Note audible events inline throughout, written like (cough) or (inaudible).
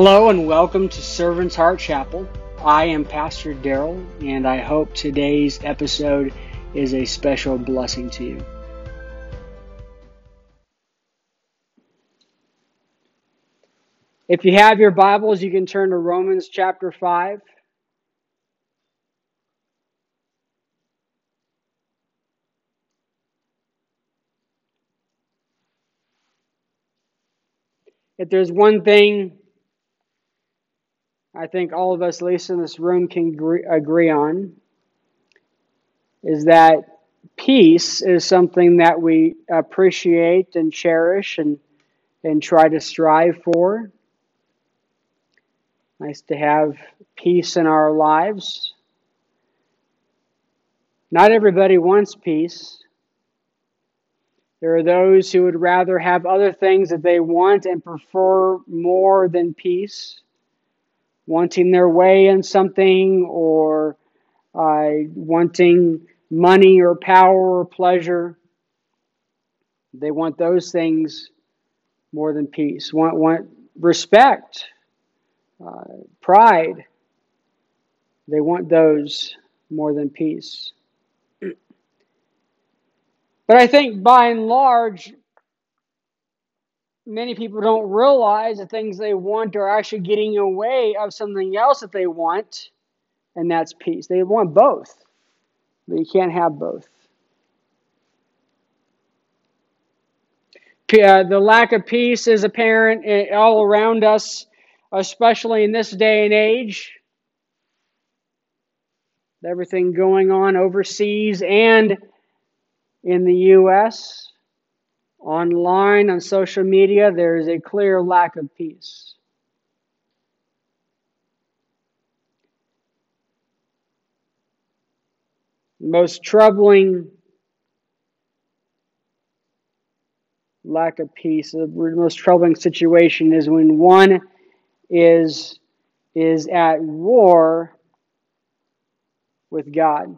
Hello and welcome to Servant's Heart Chapel. I am Pastor Daryl, and I hope today's episode is a special blessing to you. If you have your Bibles, you can turn to Romans chapter 5. If there's one thing I think all of us, at least in this room, can agree on is that peace is something that we appreciate and cherish and, and try to strive for. Nice to have peace in our lives. Not everybody wants peace. There are those who would rather have other things that they want and prefer more than peace wanting their way in something or uh, wanting money or power or pleasure. They want those things more than peace. Want want respect, uh, pride. They want those more than peace. (clears throat) But I think by and large, many people don't realize the things they want are actually getting away of something else that they want, and that's peace. They want both, but you can't have both. Uh, the lack of peace is apparent all around us, especially in this day and age. Everything going on overseas and in the U.S online, on social media, there is a clear lack of peace. Most troubling lack of peace, the most troubling situation is when one is is at war with God.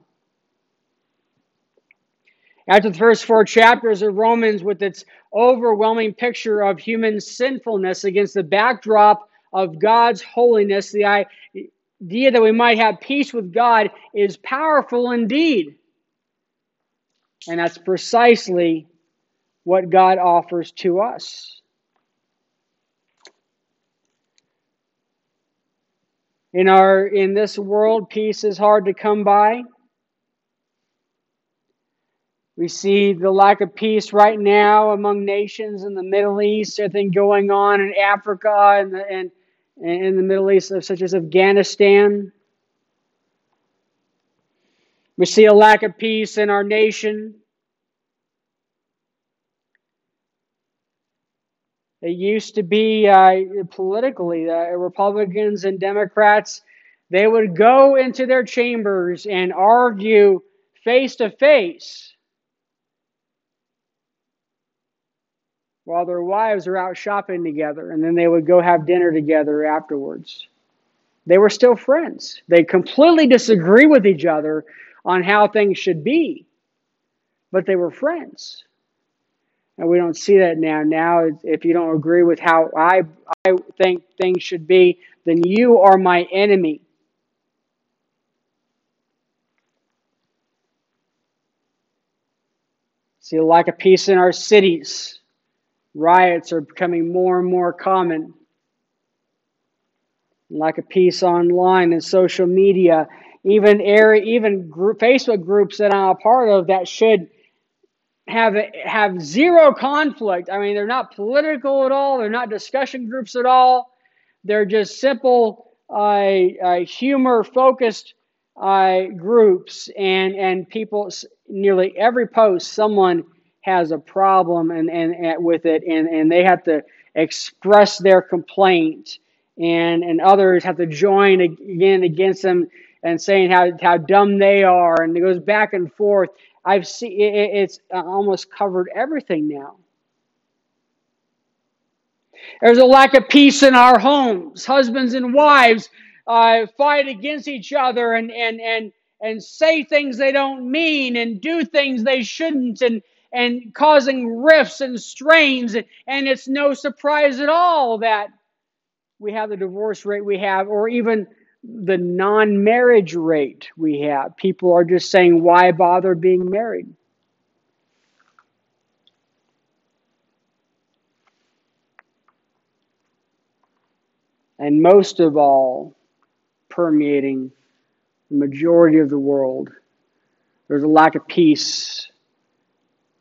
After the first four chapters of Romans, with its overwhelming picture of human sinfulness against the backdrop of God's holiness, the idea that we might have peace with God is powerful indeed. And that's precisely what God offers to us. In our in this world, peace is hard to come by. We see the lack of peace right now among nations in the Middle East, everything going on in Africa and, the, and, and in the Middle East, such as Afghanistan. We see a lack of peace in our nation. It used to be uh, politically, uh, Republicans and Democrats, they would go into their chambers and argue face to face while their wives are out shopping together, and then they would go have dinner together afterwards. They were still friends. They completely disagree with each other on how things should be, but they were friends. And we don't see that now. Now, if you don't agree with how I, I think things should be, then you are my enemy. See like a peace in our cities. Riots are becoming more and more common. Like a peace online and social media, even area, even group, Facebook groups that I'm a part of that should have have zero conflict. I mean, they're not political at all. They're not discussion groups at all. They're just simple, uh, uh, humor focused uh, groups, and and people. Nearly every post, someone has a problem and, and, and with it and, and they have to express their complaint. And, and others have to join again against them and saying how, how dumb they are. And it goes back and forth. I've seen it, it's almost covered everything now. There's a lack of peace in our homes. Husbands and wives uh, fight against each other and, and, and, and say things they don't mean and do things they shouldn't and, and causing rifts and strains. And it's no surprise at all that we have the divorce rate we have, or even the non marriage rate we have. People are just saying, why bother being married? And most of all, permeating the majority of the world, there's a lack of peace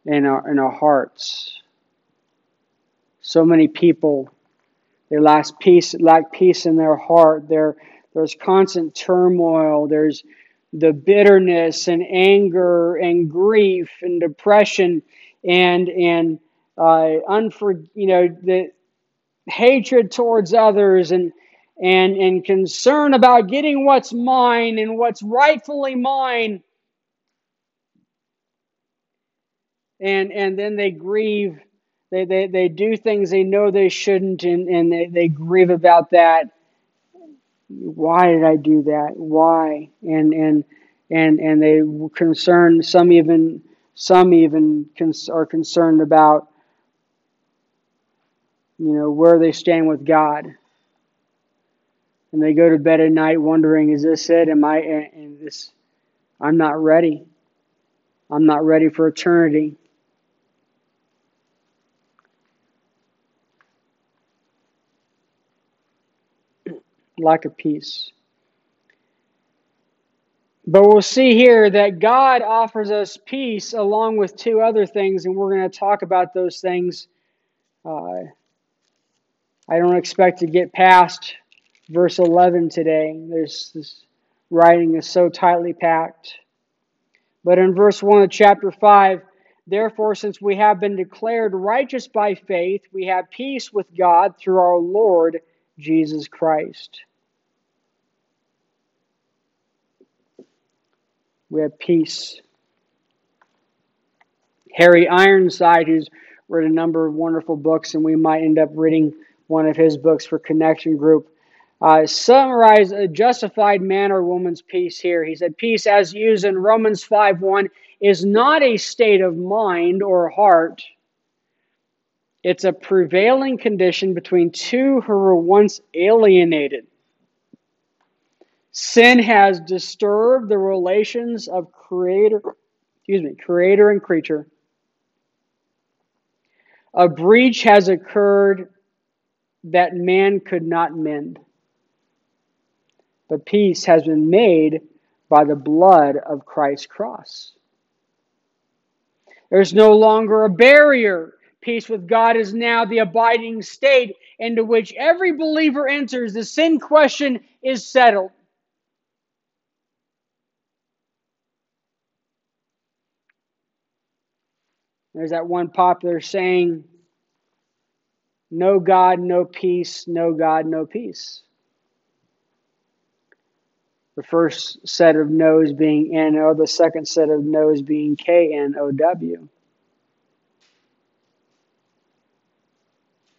in our, in our hearts. So many people, they lack peace, lack peace in their heart. There, there's constant turmoil. There's the bitterness and anger and grief and depression and and uh, unfor, you know the hatred towards others and and and concern about getting what's mine and what's rightfully mine and and then they grieve. They they, they do things they know they shouldn't and, and they, they grieve about that. Why did i do that? Why? And and and and they concern some even some even cons- are concerned about you know where they stand with god. And they go to bed at night wondering is this it? Am i and this i'm not ready. I'm not ready for eternity lack of peace. But we'll see here that God offers us peace along with two other things, and we're going to talk about those things. Uh, I don't expect to get past verse 11 today. There's this writing is so tightly packed. But in verse 1 of chapter 5, therefore, since we have been declared righteous by faith, we have peace with God through our Lord Jesus Christ. We have peace. Harry Ironside, who's written a number of wonderful books, and we might end up reading one of his books for Connection Group, uh, summarized a justified man or woman's peace here. He said, Peace, as used in Romans 5 1, is not a state of mind or heart. It's a prevailing condition between two who were once alienated. Sin has disturbed the relations of creator, excuse me, creator and creature. A breach has occurred that man could not mend. But peace has been made by the blood of Christ's cross. There's no longer a barrier. Peace with God is now the abiding state into which every believer enters. The sin question is settled. There's that one popular saying no God, no peace, no God, no peace. The first set of no's being N-O, the second set of no's being K-N-O-W.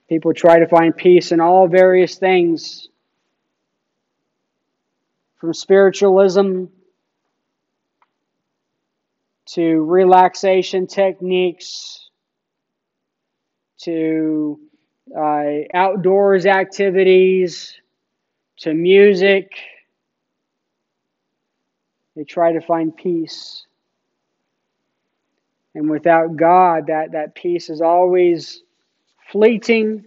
People try to find peace in all various things, from spiritualism to relaxation techniques, to uh, outdoors activities, to music. They try to find peace. And without God, that, that peace is always fleeting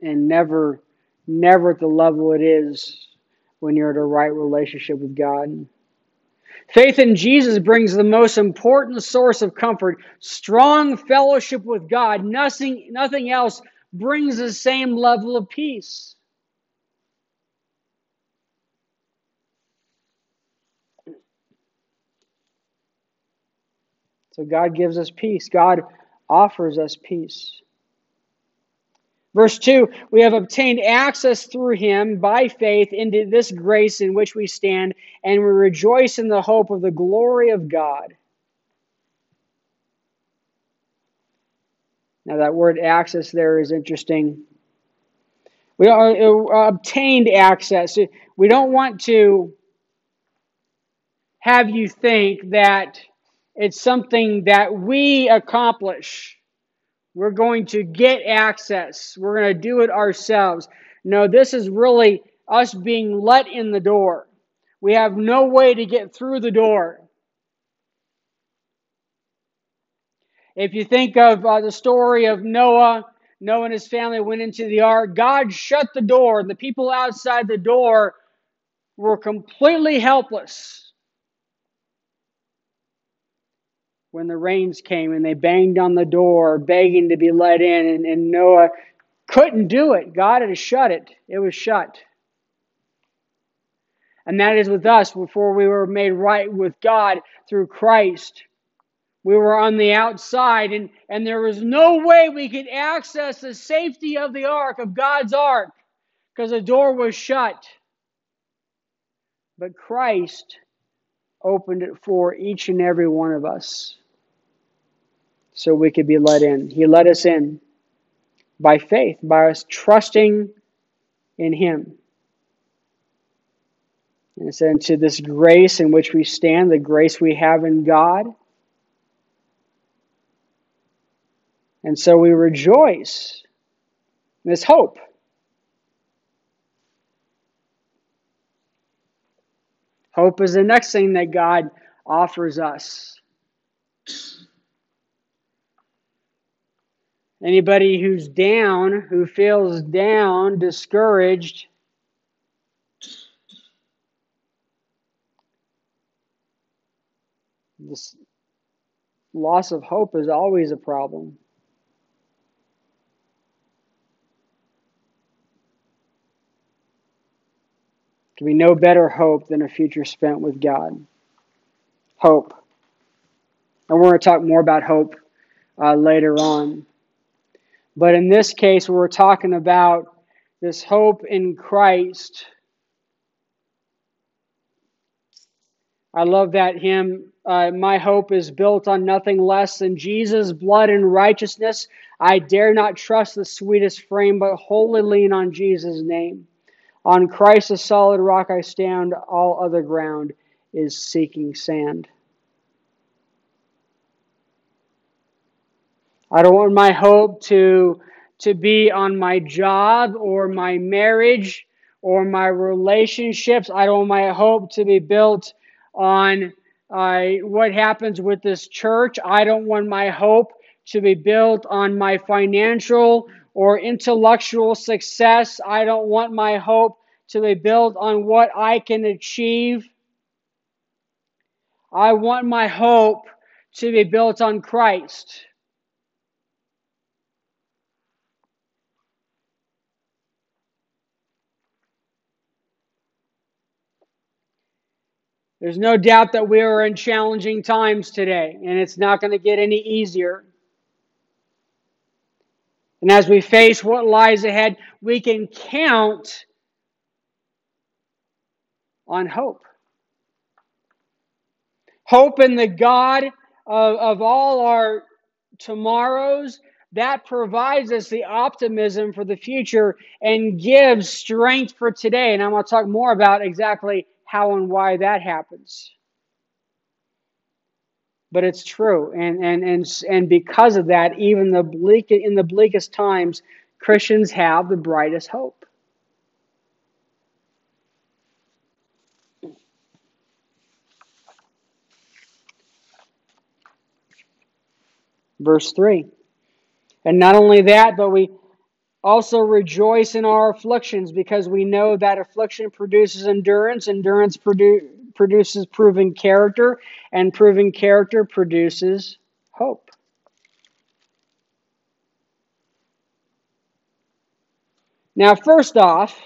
and never, never at the level it is when you're in a right relationship with God. Faith in Jesus brings the most important source of comfort, strong fellowship with God. Nothing, nothing else brings the same level of peace. So God gives us peace. God offers us peace. Verse 2 We have obtained access through him by faith into this grace in which we stand, and we rejoice in the hope of the glory of God. Now, that word access there is interesting. We are, uh, obtained access. We don't want to have you think that it's something that we accomplish We're going to get access. We're going to do it ourselves. No, this is really us being let in the door. We have no way to get through the door. If you think of uh, the story of Noah, Noah and his family went into the ark. God shut the door, and the people outside the door were completely helpless when the rains came and they banged on the door, begging to be let in, and, and Noah couldn't do it. God had shut it, it was shut. And that is with us before we were made right with God through Christ. We were on the outside, and, and there was no way we could access the safety of the ark, of God's ark, because the door was shut. But Christ opened it for each and every one of us so we could be let in. He let us in by faith, by us trusting in Him. And it said, into this grace in which we stand, the grace we have in God. And so we rejoice. This hope. Hope is the next thing that God offers us. Anybody who's down, who feels down, discouraged, this loss of hope is always a problem. Can be no better hope than a future spent with God. Hope. And we're going to talk more about hope uh, later on. But in this case, we're talking about this hope in Christ. I love that hymn. Uh, My hope is built on nothing less than Jesus' blood and righteousness. I dare not trust the sweetest frame, but wholly lean on Jesus' name. On Christ, a solid rock I stand, all other ground is seeking sand. I don't want my hope to, to be on my job or my marriage or my relationships. I don't want my hope to be built on uh, what happens with this church. I don't want my hope to be built on my financial or intellectual success. I don't want my hope to be built on what I can achieve. I want my hope to be built on Christ. There's no doubt that we are in challenging times today, and it's not going to get any easier. And as we face what lies ahead, we can count on hope. Hope in the God of, of all our tomorrows that provides us the optimism for the future and gives strength for today. And I'm going to talk more about exactly how and why that happens. But it's true. And, and, and, and because of that, even the bleak, in the bleakest times, Christians have the brightest hope. Verse 3. And not only that, but we also rejoice in our afflictions because we know that affliction produces endurance, endurance produ- produces proven character, and proven character produces hope. Now, first off,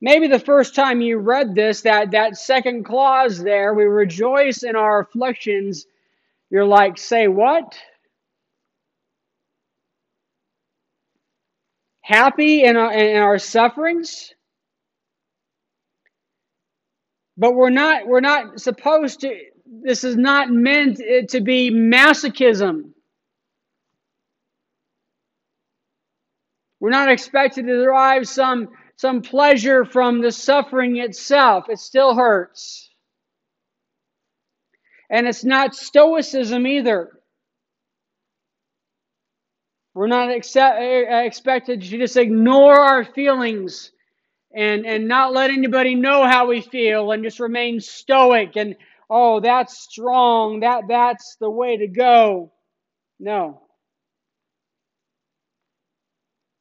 maybe the first time you read this, that, that second clause there, we rejoice in our afflictions, you're like, say what? Happy in our, in our sufferings but we're not we're not supposed to this is not meant uh, to be masochism. We're not expected to derive some some pleasure from the suffering itself. It still hurts. And it's not stoicism either We're not accept, uh, expected to just ignore our feelings and, and not let anybody know how we feel and just remain stoic and, oh, that's strong. That, that's the way to go. No.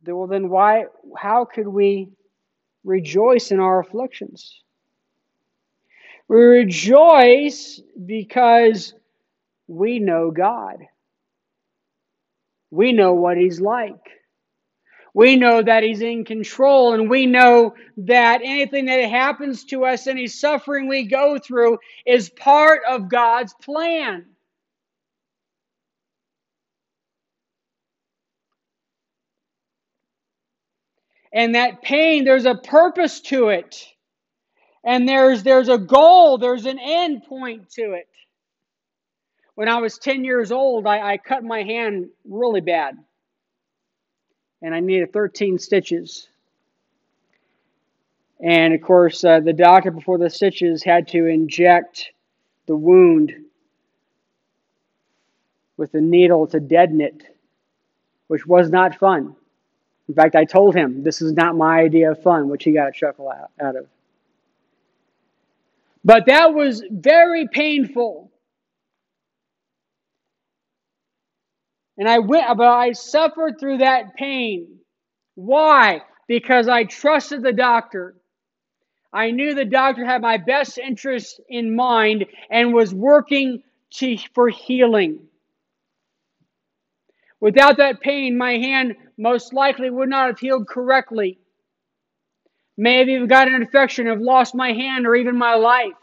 Well, then why, how could we rejoice in our afflictions? We rejoice because we know God. We know what He's like. We know that He's in control, and we know that anything that happens to us, any suffering we go through, is part of God's plan. And that pain, there's a purpose to it. And there's there's a goal, there's an end point to it. When I was 10 years old, I, I cut my hand really bad. And I needed 13 stitches. And of course, uh, the doctor before the stitches had to inject the wound with a needle to deaden it, which was not fun. In fact, I told him this is not my idea of fun, which he got a chuckle out, out of. But that was very painful. And I went, but I suffered through that pain. Why? Because I trusted the doctor. I knew the doctor had my best interest in mind and was working to, for healing. Without that pain, my hand most likely would not have healed correctly. May have even got an infection, have lost my hand or even my life.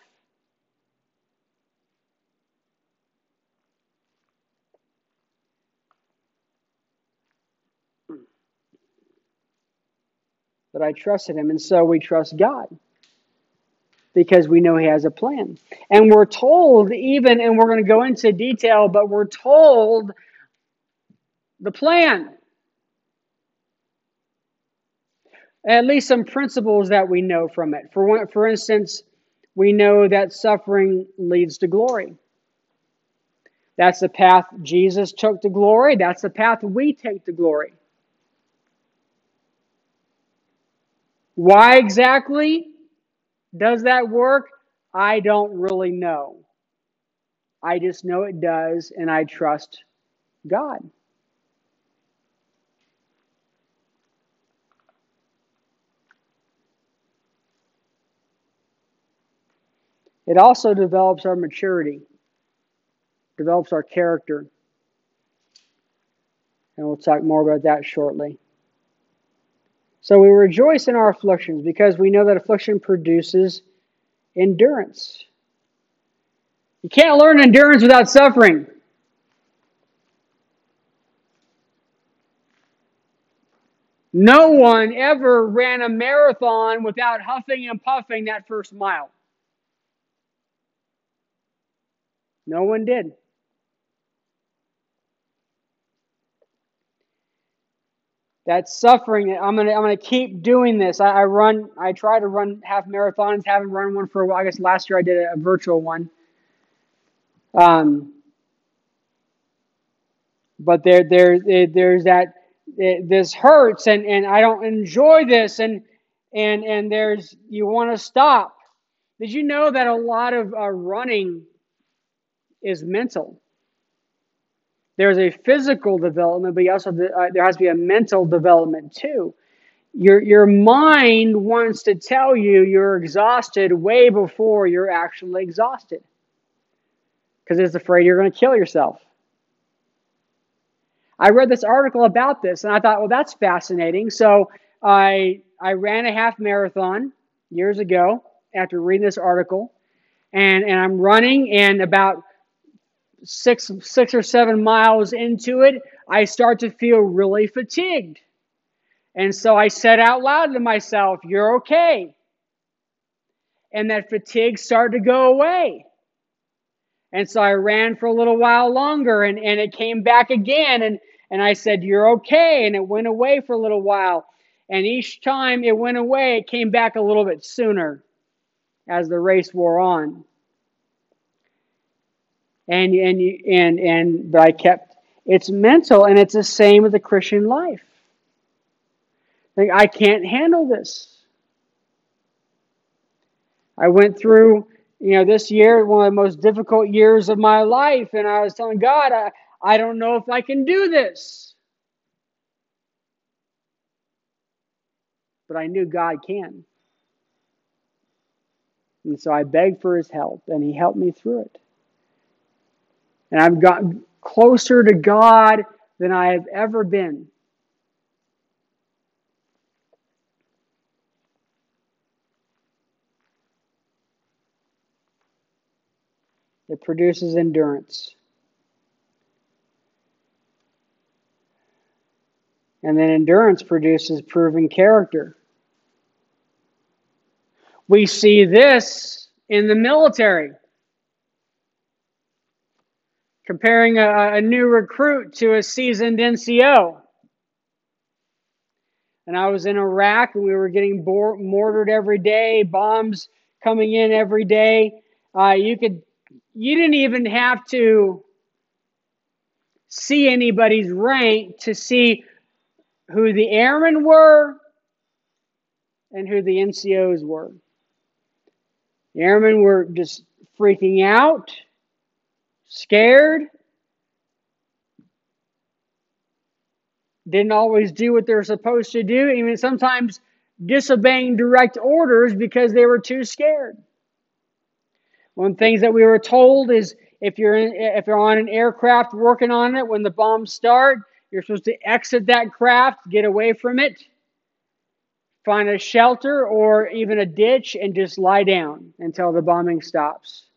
But I trusted him, and so we trust God because we know he has a plan. And we're told, even, and we're going to go into detail, but we're told the plan. At least some principles that we know from it. For, one, for instance, we know that suffering leads to glory. That's the path Jesus took to glory. That's the path we take to glory. Why exactly does that work? I don't really know. I just know it does, and I trust God. It also develops our maturity, develops our character. And we'll talk more about that shortly. So we rejoice in our afflictions because we know that affliction produces endurance. You can't learn endurance without suffering. No one ever ran a marathon without huffing and puffing that first mile. No one did. That suffering. I'm gonna I'm gonna keep doing this. I, I run. I try to run half marathons. Haven't run one for a while. I guess last year I did a, a virtual one. Um, but there there there's that this hurts and and I don't enjoy this and and and there's you want to stop. Did you know that a lot of uh, running is mental. There's a physical development, but also uh, there has to be a mental development too. Your your mind wants to tell you you're exhausted way before you're actually exhausted, because it's afraid you're going to kill yourself. I read this article about this, and I thought, well, that's fascinating. So I I ran a half marathon years ago after reading this article, and and I'm running, and about six six or seven miles into it, I start to feel really fatigued. And so I said out loud to myself, You're okay. And that fatigue started to go away. And so I ran for a little while longer and, and it came back again. And, and I said, You're okay. And it went away for a little while. And each time it went away, it came back a little bit sooner as the race wore on and and and and but I kept It's mental, and it's the same with the Christian life. Like, I can't handle this. I went through, you know, this year, one of the most difficult years of my life, and I was telling God, I, I don't know if I can do this. But I knew God can. And so I begged for his help, and he helped me through it. And I've gotten closer to God than I have ever been. It produces endurance. And then endurance produces proven character. We see this in the military. Comparing a, a new recruit to a seasoned NCO. And I was in Iraq and we were getting mortared every day, bombs coming in every day. Uh, you could, you didn't even have to see anybody's rank to see who the airmen were and who the NCOs were. The airmen were just freaking out, scared, didn't always do what they were supposed to do, even sometimes disobeying direct orders because they were too scared. One of the things that we were told is if you're in, if you're on an aircraft working on it when the bombs start, you're supposed to exit that craft, get away from it, find a shelter or even a ditch and just lie down until the bombing stops.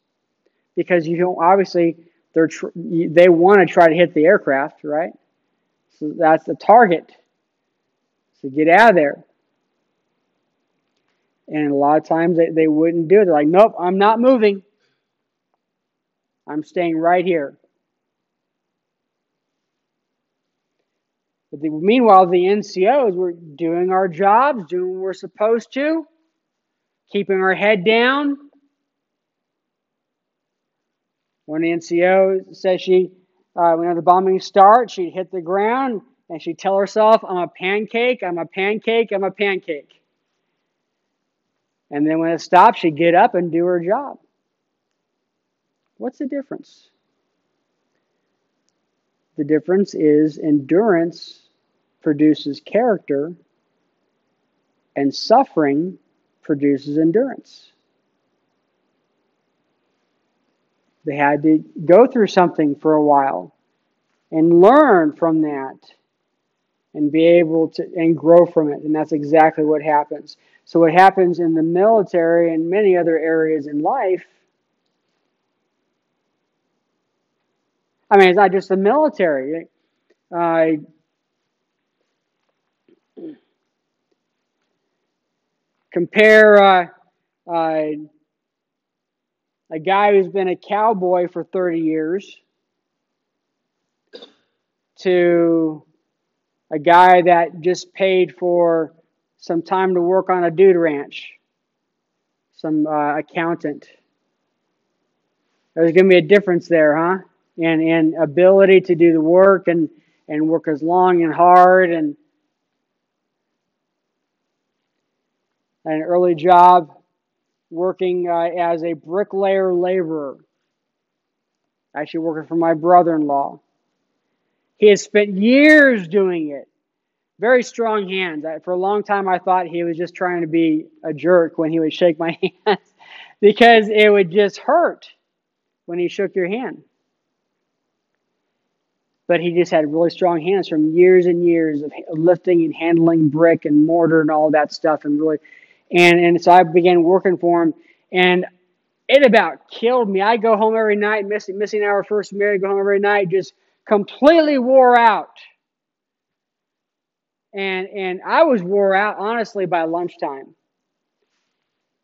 Because you don't obviously they're tr- they want to try to hit the aircraft, right? So that's the target. So get out of there. And a lot of times they, they wouldn't do it. They're like, nope, I'm not moving. I'm staying right here. But the, meanwhile, the NCOs were doing our jobs, doing what we're supposed to, keeping our head down. When the NCO says she, uh, when the bombing starts, she'd hit the ground and she'd tell herself, I'm a pancake, I'm a pancake, I'm a pancake. And then when it stopped, she'd get up and do her job. What's the difference? The difference is endurance produces character, and suffering produces endurance. They had to go through something for a while and learn from that and be able to and grow from it. And that's exactly what happens. So, what happens in the military and many other areas in life I mean, it's not just the military. Uh, compare uh, uh, a guy who's been a cowboy for 30 years to a guy that just paid for some time to work on a dude ranch, some uh, accountant. There's going to be a difference there, huh? and, and ability to do the work and, and work as long and hard and an early job working uh, as a bricklayer laborer. Actually, working for my brother in law. He has spent years doing it. Very strong hands. For a long time, I thought he was just trying to be a jerk when he would shake my (laughs) hands because it would just hurt when he shook your hand but he just had really strong hands from years and years of lifting and handling brick and mortar and all that stuff and really and and so I began working for him and it about killed me. I go home every night, missing missing our first married, go home every night, just completely wore out. And and I was wore out honestly by lunchtime.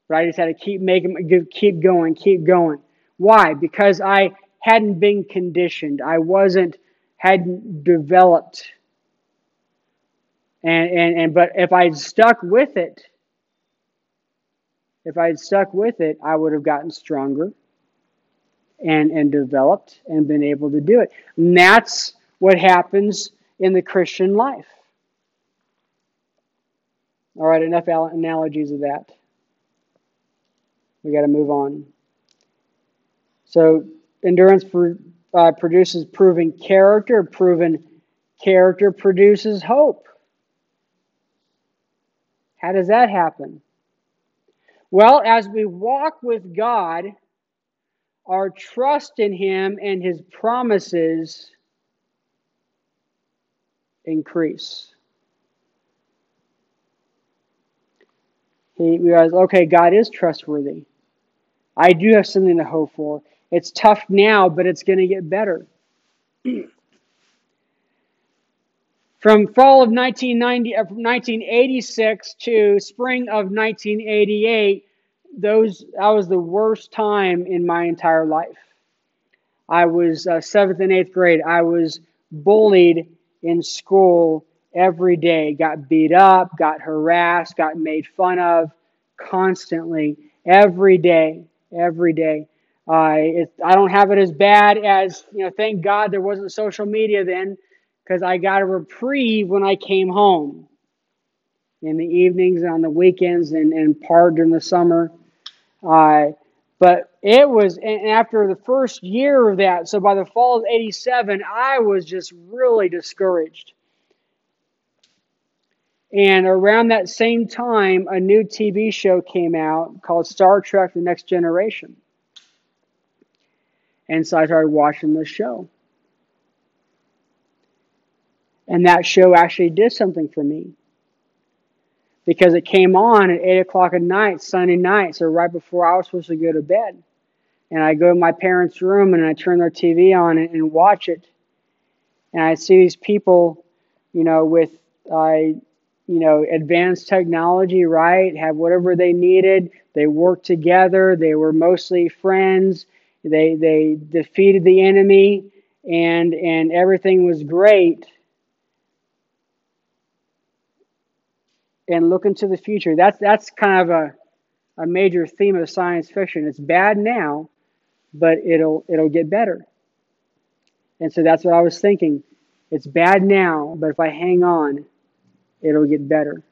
But I just had to keep making keep going, keep going. Why? Because I hadn't been conditioned. I wasn't hadn't developed. And, and, and but if I'd stuck with it, if I had stuck with it, I would have gotten stronger and, and developed and been able to do it. And that's what happens in the Christian life. All right, enough analogies of that. We got to move on. So, endurance for, uh, produces proven character. Proven character produces hope. How does that happen? Well, as we walk with God, our trust in Him and His promises increase. He realizes, okay, God is trustworthy. I do have something to hope for. It's tough now, but it's going to get better. (clears throat) From fall of 1990, 1986 uh, to spring of 1988, those that was the worst time in my entire life. I was uh, seventh and eighth grade. I was bullied in school every day, got beat up, got harassed, got made fun of constantly, every day, every day. Uh, it, I don't have it as bad as, you know, thank God there wasn't social media then because I got a reprieve when I came home in the evenings and on the weekends and, and part during the summer. Uh, but it was, and after the first year of that, so by the fall of 87, I was just really discouraged. And around that same time, a new TV show came out called Star Trek The Next Generation. And so I started watching this show. And that show actually did something for me. Because it came on at 8 o'clock at night, Sunday night, so right before I was supposed to go to bed. And I go to my parents' room and I turn their TV on and, and watch it. And I see these people, you know, with I you know, advanced technology, right? Have whatever they needed. They worked together. They were mostly friends. They they defeated the enemy, and and everything was great. And look into the future. That's that's kind of a a major theme of science fiction. It's bad now, but it'll it'll get better. And so that's what I was thinking. It's bad now, but if I hang on, it'll get better.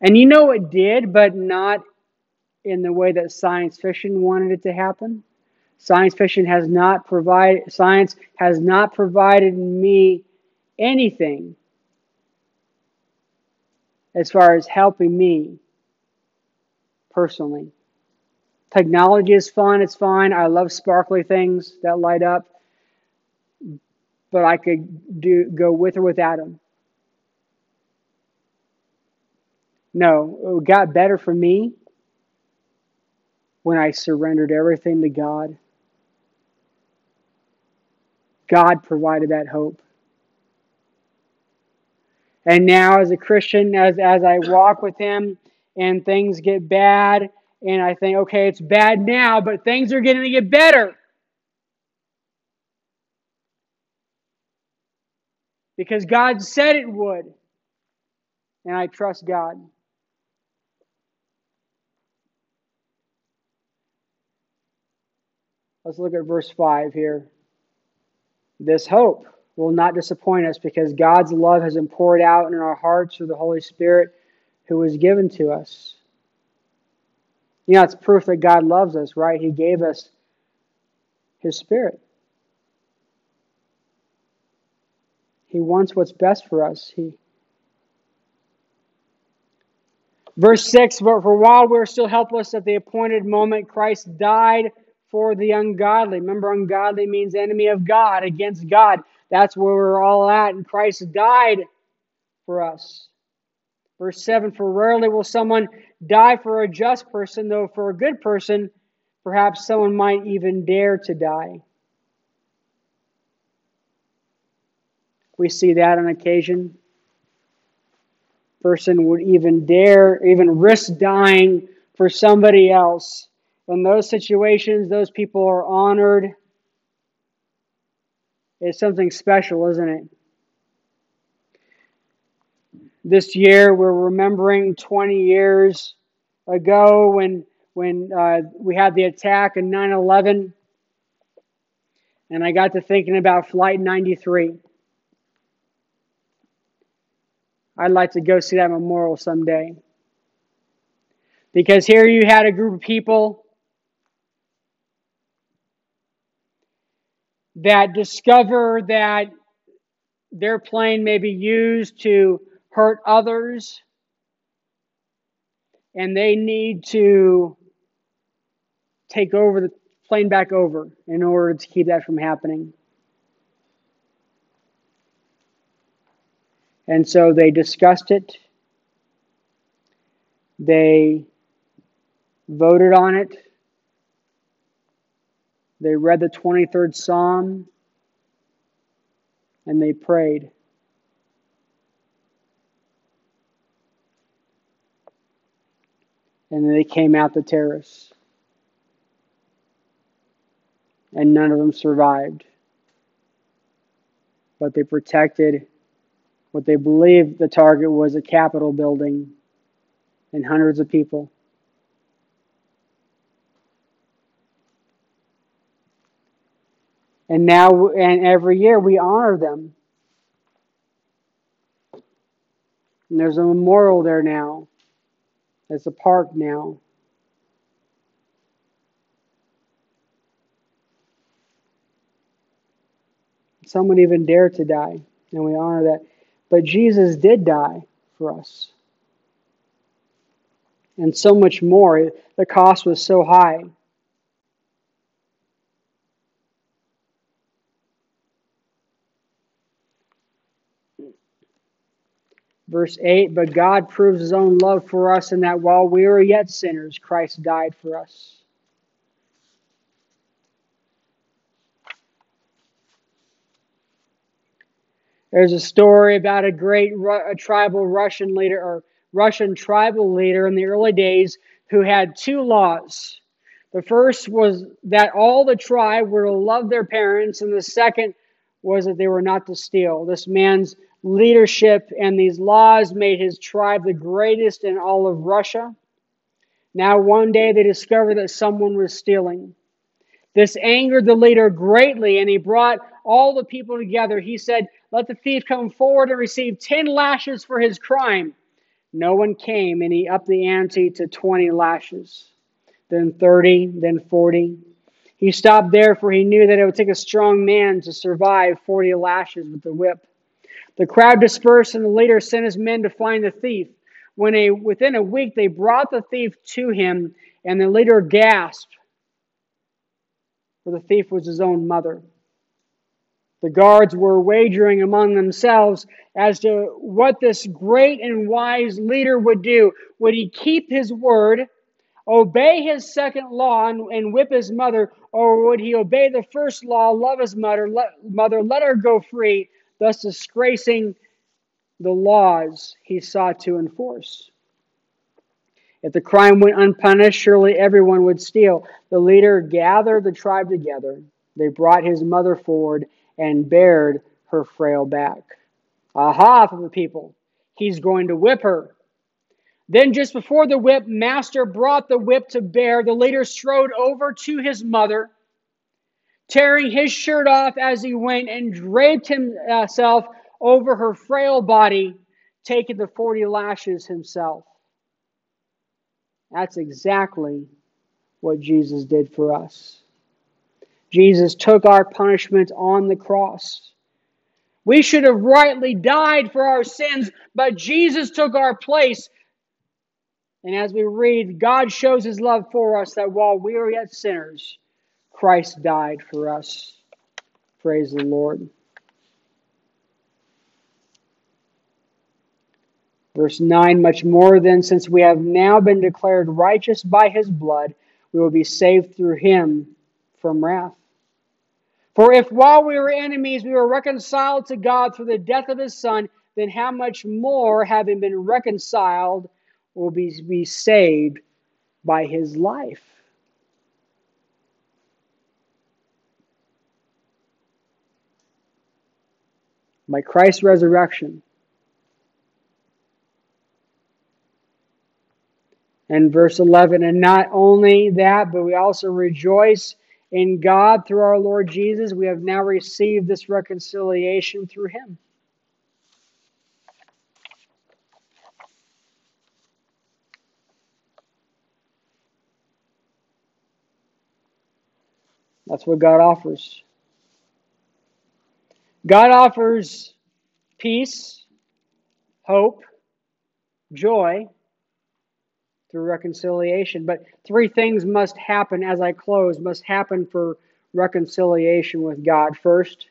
And you know it did, but not in the way that science fiction wanted it to happen. Science fiction has not provided science has not provided me anything as far as helping me personally. Technology is fun, it's fine. I love sparkly things that light up. But I could do go with or without them. No, it got better for me when I surrendered everything to God. God provided that hope. And now, as a Christian, as, as I walk with Him and things get bad, and I think, okay, it's bad now, but things are going to get better. Because God said it would. And I trust God. Let's look at verse 5 here. This hope will not disappoint us because God's love has been poured out in our hearts through the Holy Spirit who was given to us. You know, it's proof that God loves us, right? He gave us His Spirit. He wants what's best for us. He Verse 6 But For while we're still helpless at the appointed moment, Christ died for the ungodly. Remember, ungodly means enemy of God, against God. That's where we're all at. And Christ died for us. Verse 7 For rarely will someone die for a just person, though for a good person, perhaps someone might even dare to die. We see that on occasion. Person would even dare, even risk dying for somebody else in those situations, those people are honored. It's something special, isn't it? This year, we're remembering 20 years ago when when uh, we had the attack in 9 11. And I got to thinking about Flight 93. I'd like to go see that memorial someday. Because here you had a group of people that discover that their plane may be used to hurt others and they need to take over the plane back over in order to keep that from happening. And so they discussed it. They voted on it. They read the 23rd Psalm and they prayed. And they came out the terrace. And none of them survived. But they protected what they believed the target was a Capitol building and hundreds of people. And now, and every year we honor them. And there's a memorial there now. There's a park now. Someone even dared to die, and we honor that. But Jesus did die for us. And so much more. The cost was so high. Verse 8 But God proves his own love for us in that while we were yet sinners, Christ died for us. There's a story about a great a tribal Russian leader or Russian tribal leader in the early days who had two laws. The first was that all the tribe were to love their parents, and the second was that they were not to steal. This man's leadership and these laws made his tribe the greatest in all of Russia. Now, one day they discovered that someone was stealing. This angered the leader greatly, and he brought all the people together. He said, Let the thief come forward and receive 10 lashes for his crime. No one came, and he upped the ante to 20 lashes, then 30, then 40. He stopped there, for he knew that it would take a strong man to survive 40 lashes with the whip. The crowd dispersed, and the leader sent his men to find the thief. When a, within a week they brought the thief to him, and the leader gasped, for the thief was his own mother. The guards were wagering among themselves as to what this great and wise leader would do. Would he keep his word, obey his second law, and, and whip his mother, or would he obey the first law, love his mother, let, mother, let her go free, thus disgracing the laws he sought to enforce. If the crime went unpunished, surely everyone would steal. The leader gathered the tribe together. They brought his mother forward and bared her frail back. Aha, for the people. He's going to whip her. Then, just before the whip, Master brought the whip to bear. The leader strode over to his mother tearing his shirt off as he went and draped himself over her frail body, taking the 40 lashes himself. That's exactly what Jesus did for us. Jesus took our punishment on the cross. We should have rightly died for our sins, but Jesus took our place. And as we read, God shows his love for us that while we are yet sinners, Christ died for us. Praise the Lord. Verse 9 Much more than since we have now been declared righteous by his blood, we will be saved through him from wrath. For if while we were enemies we were reconciled to God through the death of his Son, then how much more, having been reconciled, will we be saved by his life? By Christ's resurrection. And verse 11, and not only that, but we also rejoice in God through our Lord Jesus. We have now received this reconciliation through him. That's what God offers. God offers peace, hope, joy through reconciliation. But three things must happen as I close, must happen for reconciliation with God. First,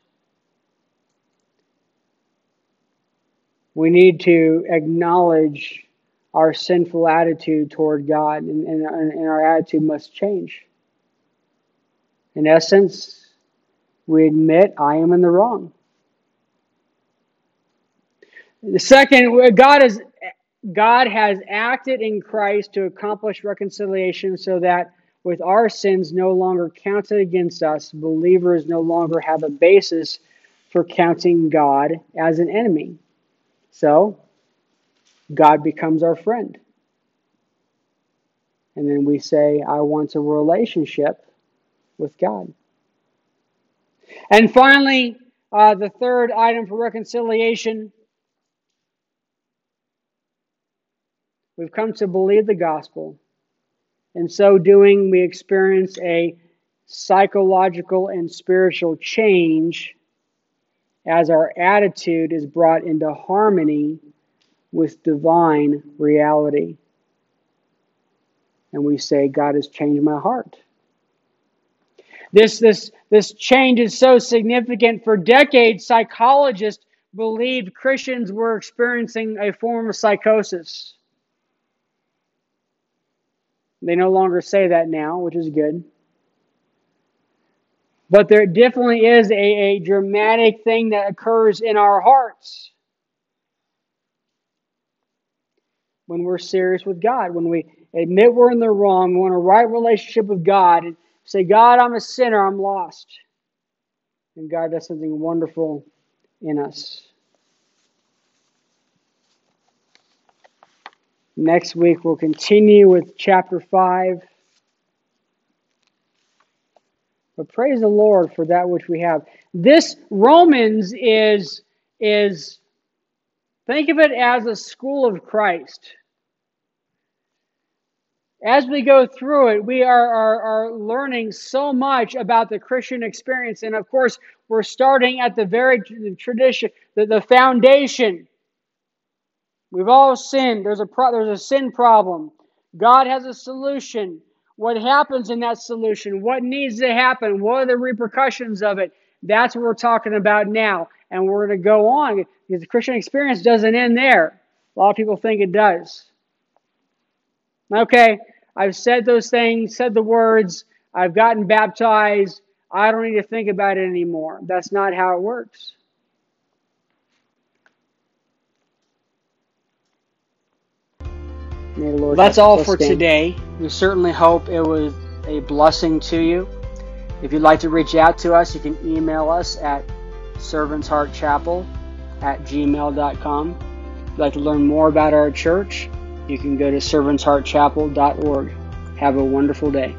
we need to acknowledge our sinful attitude toward God, and, and, and our attitude must change. In essence, we admit I am in the wrong. The second, God is God has acted in Christ to accomplish reconciliation so that with our sins no longer counted against us, believers no longer have a basis for counting God as an enemy. So, God becomes our friend. And then we say, I want a relationship with God. And finally, uh, the third item for reconciliation we've come to believe the gospel. In so doing, we experience a psychological and spiritual change as our attitude is brought into harmony with divine reality. And we say, God has changed my heart. This, this, this change is so significant. For decades, psychologists believed Christians were experiencing a form of psychosis. They no longer say that now, which is good. But there definitely is a, a dramatic thing that occurs in our hearts when we're serious with God, when we admit we're in the wrong, we want a right relationship with God, and say, God, I'm a sinner, I'm lost. And God does something wonderful in us. Next week, we'll continue with chapter 5. But praise the Lord for that which we have. This Romans is, is think of it as a school of Christ. As we go through it, we are, are, are learning so much about the Christian experience. And of course, we're starting at the very tradition, the, the foundation We've all sinned. There's a pro- there's a sin problem. God has a solution. What happens in that solution? What needs to happen? What are the repercussions of it? That's what we're talking about now. And we're going to go on because the Christian experience doesn't end there. A lot of people think it does. Okay, I've said those things, said the words, I've gotten baptized. I don't need to think about it anymore. That's not how it works. May the Lord That's all for today. We certainly hope it was a blessing to you. If you'd like to reach out to us, you can email us at servantsheartchapel at gmail.com. If you'd like to learn more about our church, you can go to servantsheartchapel.org. Have a wonderful day.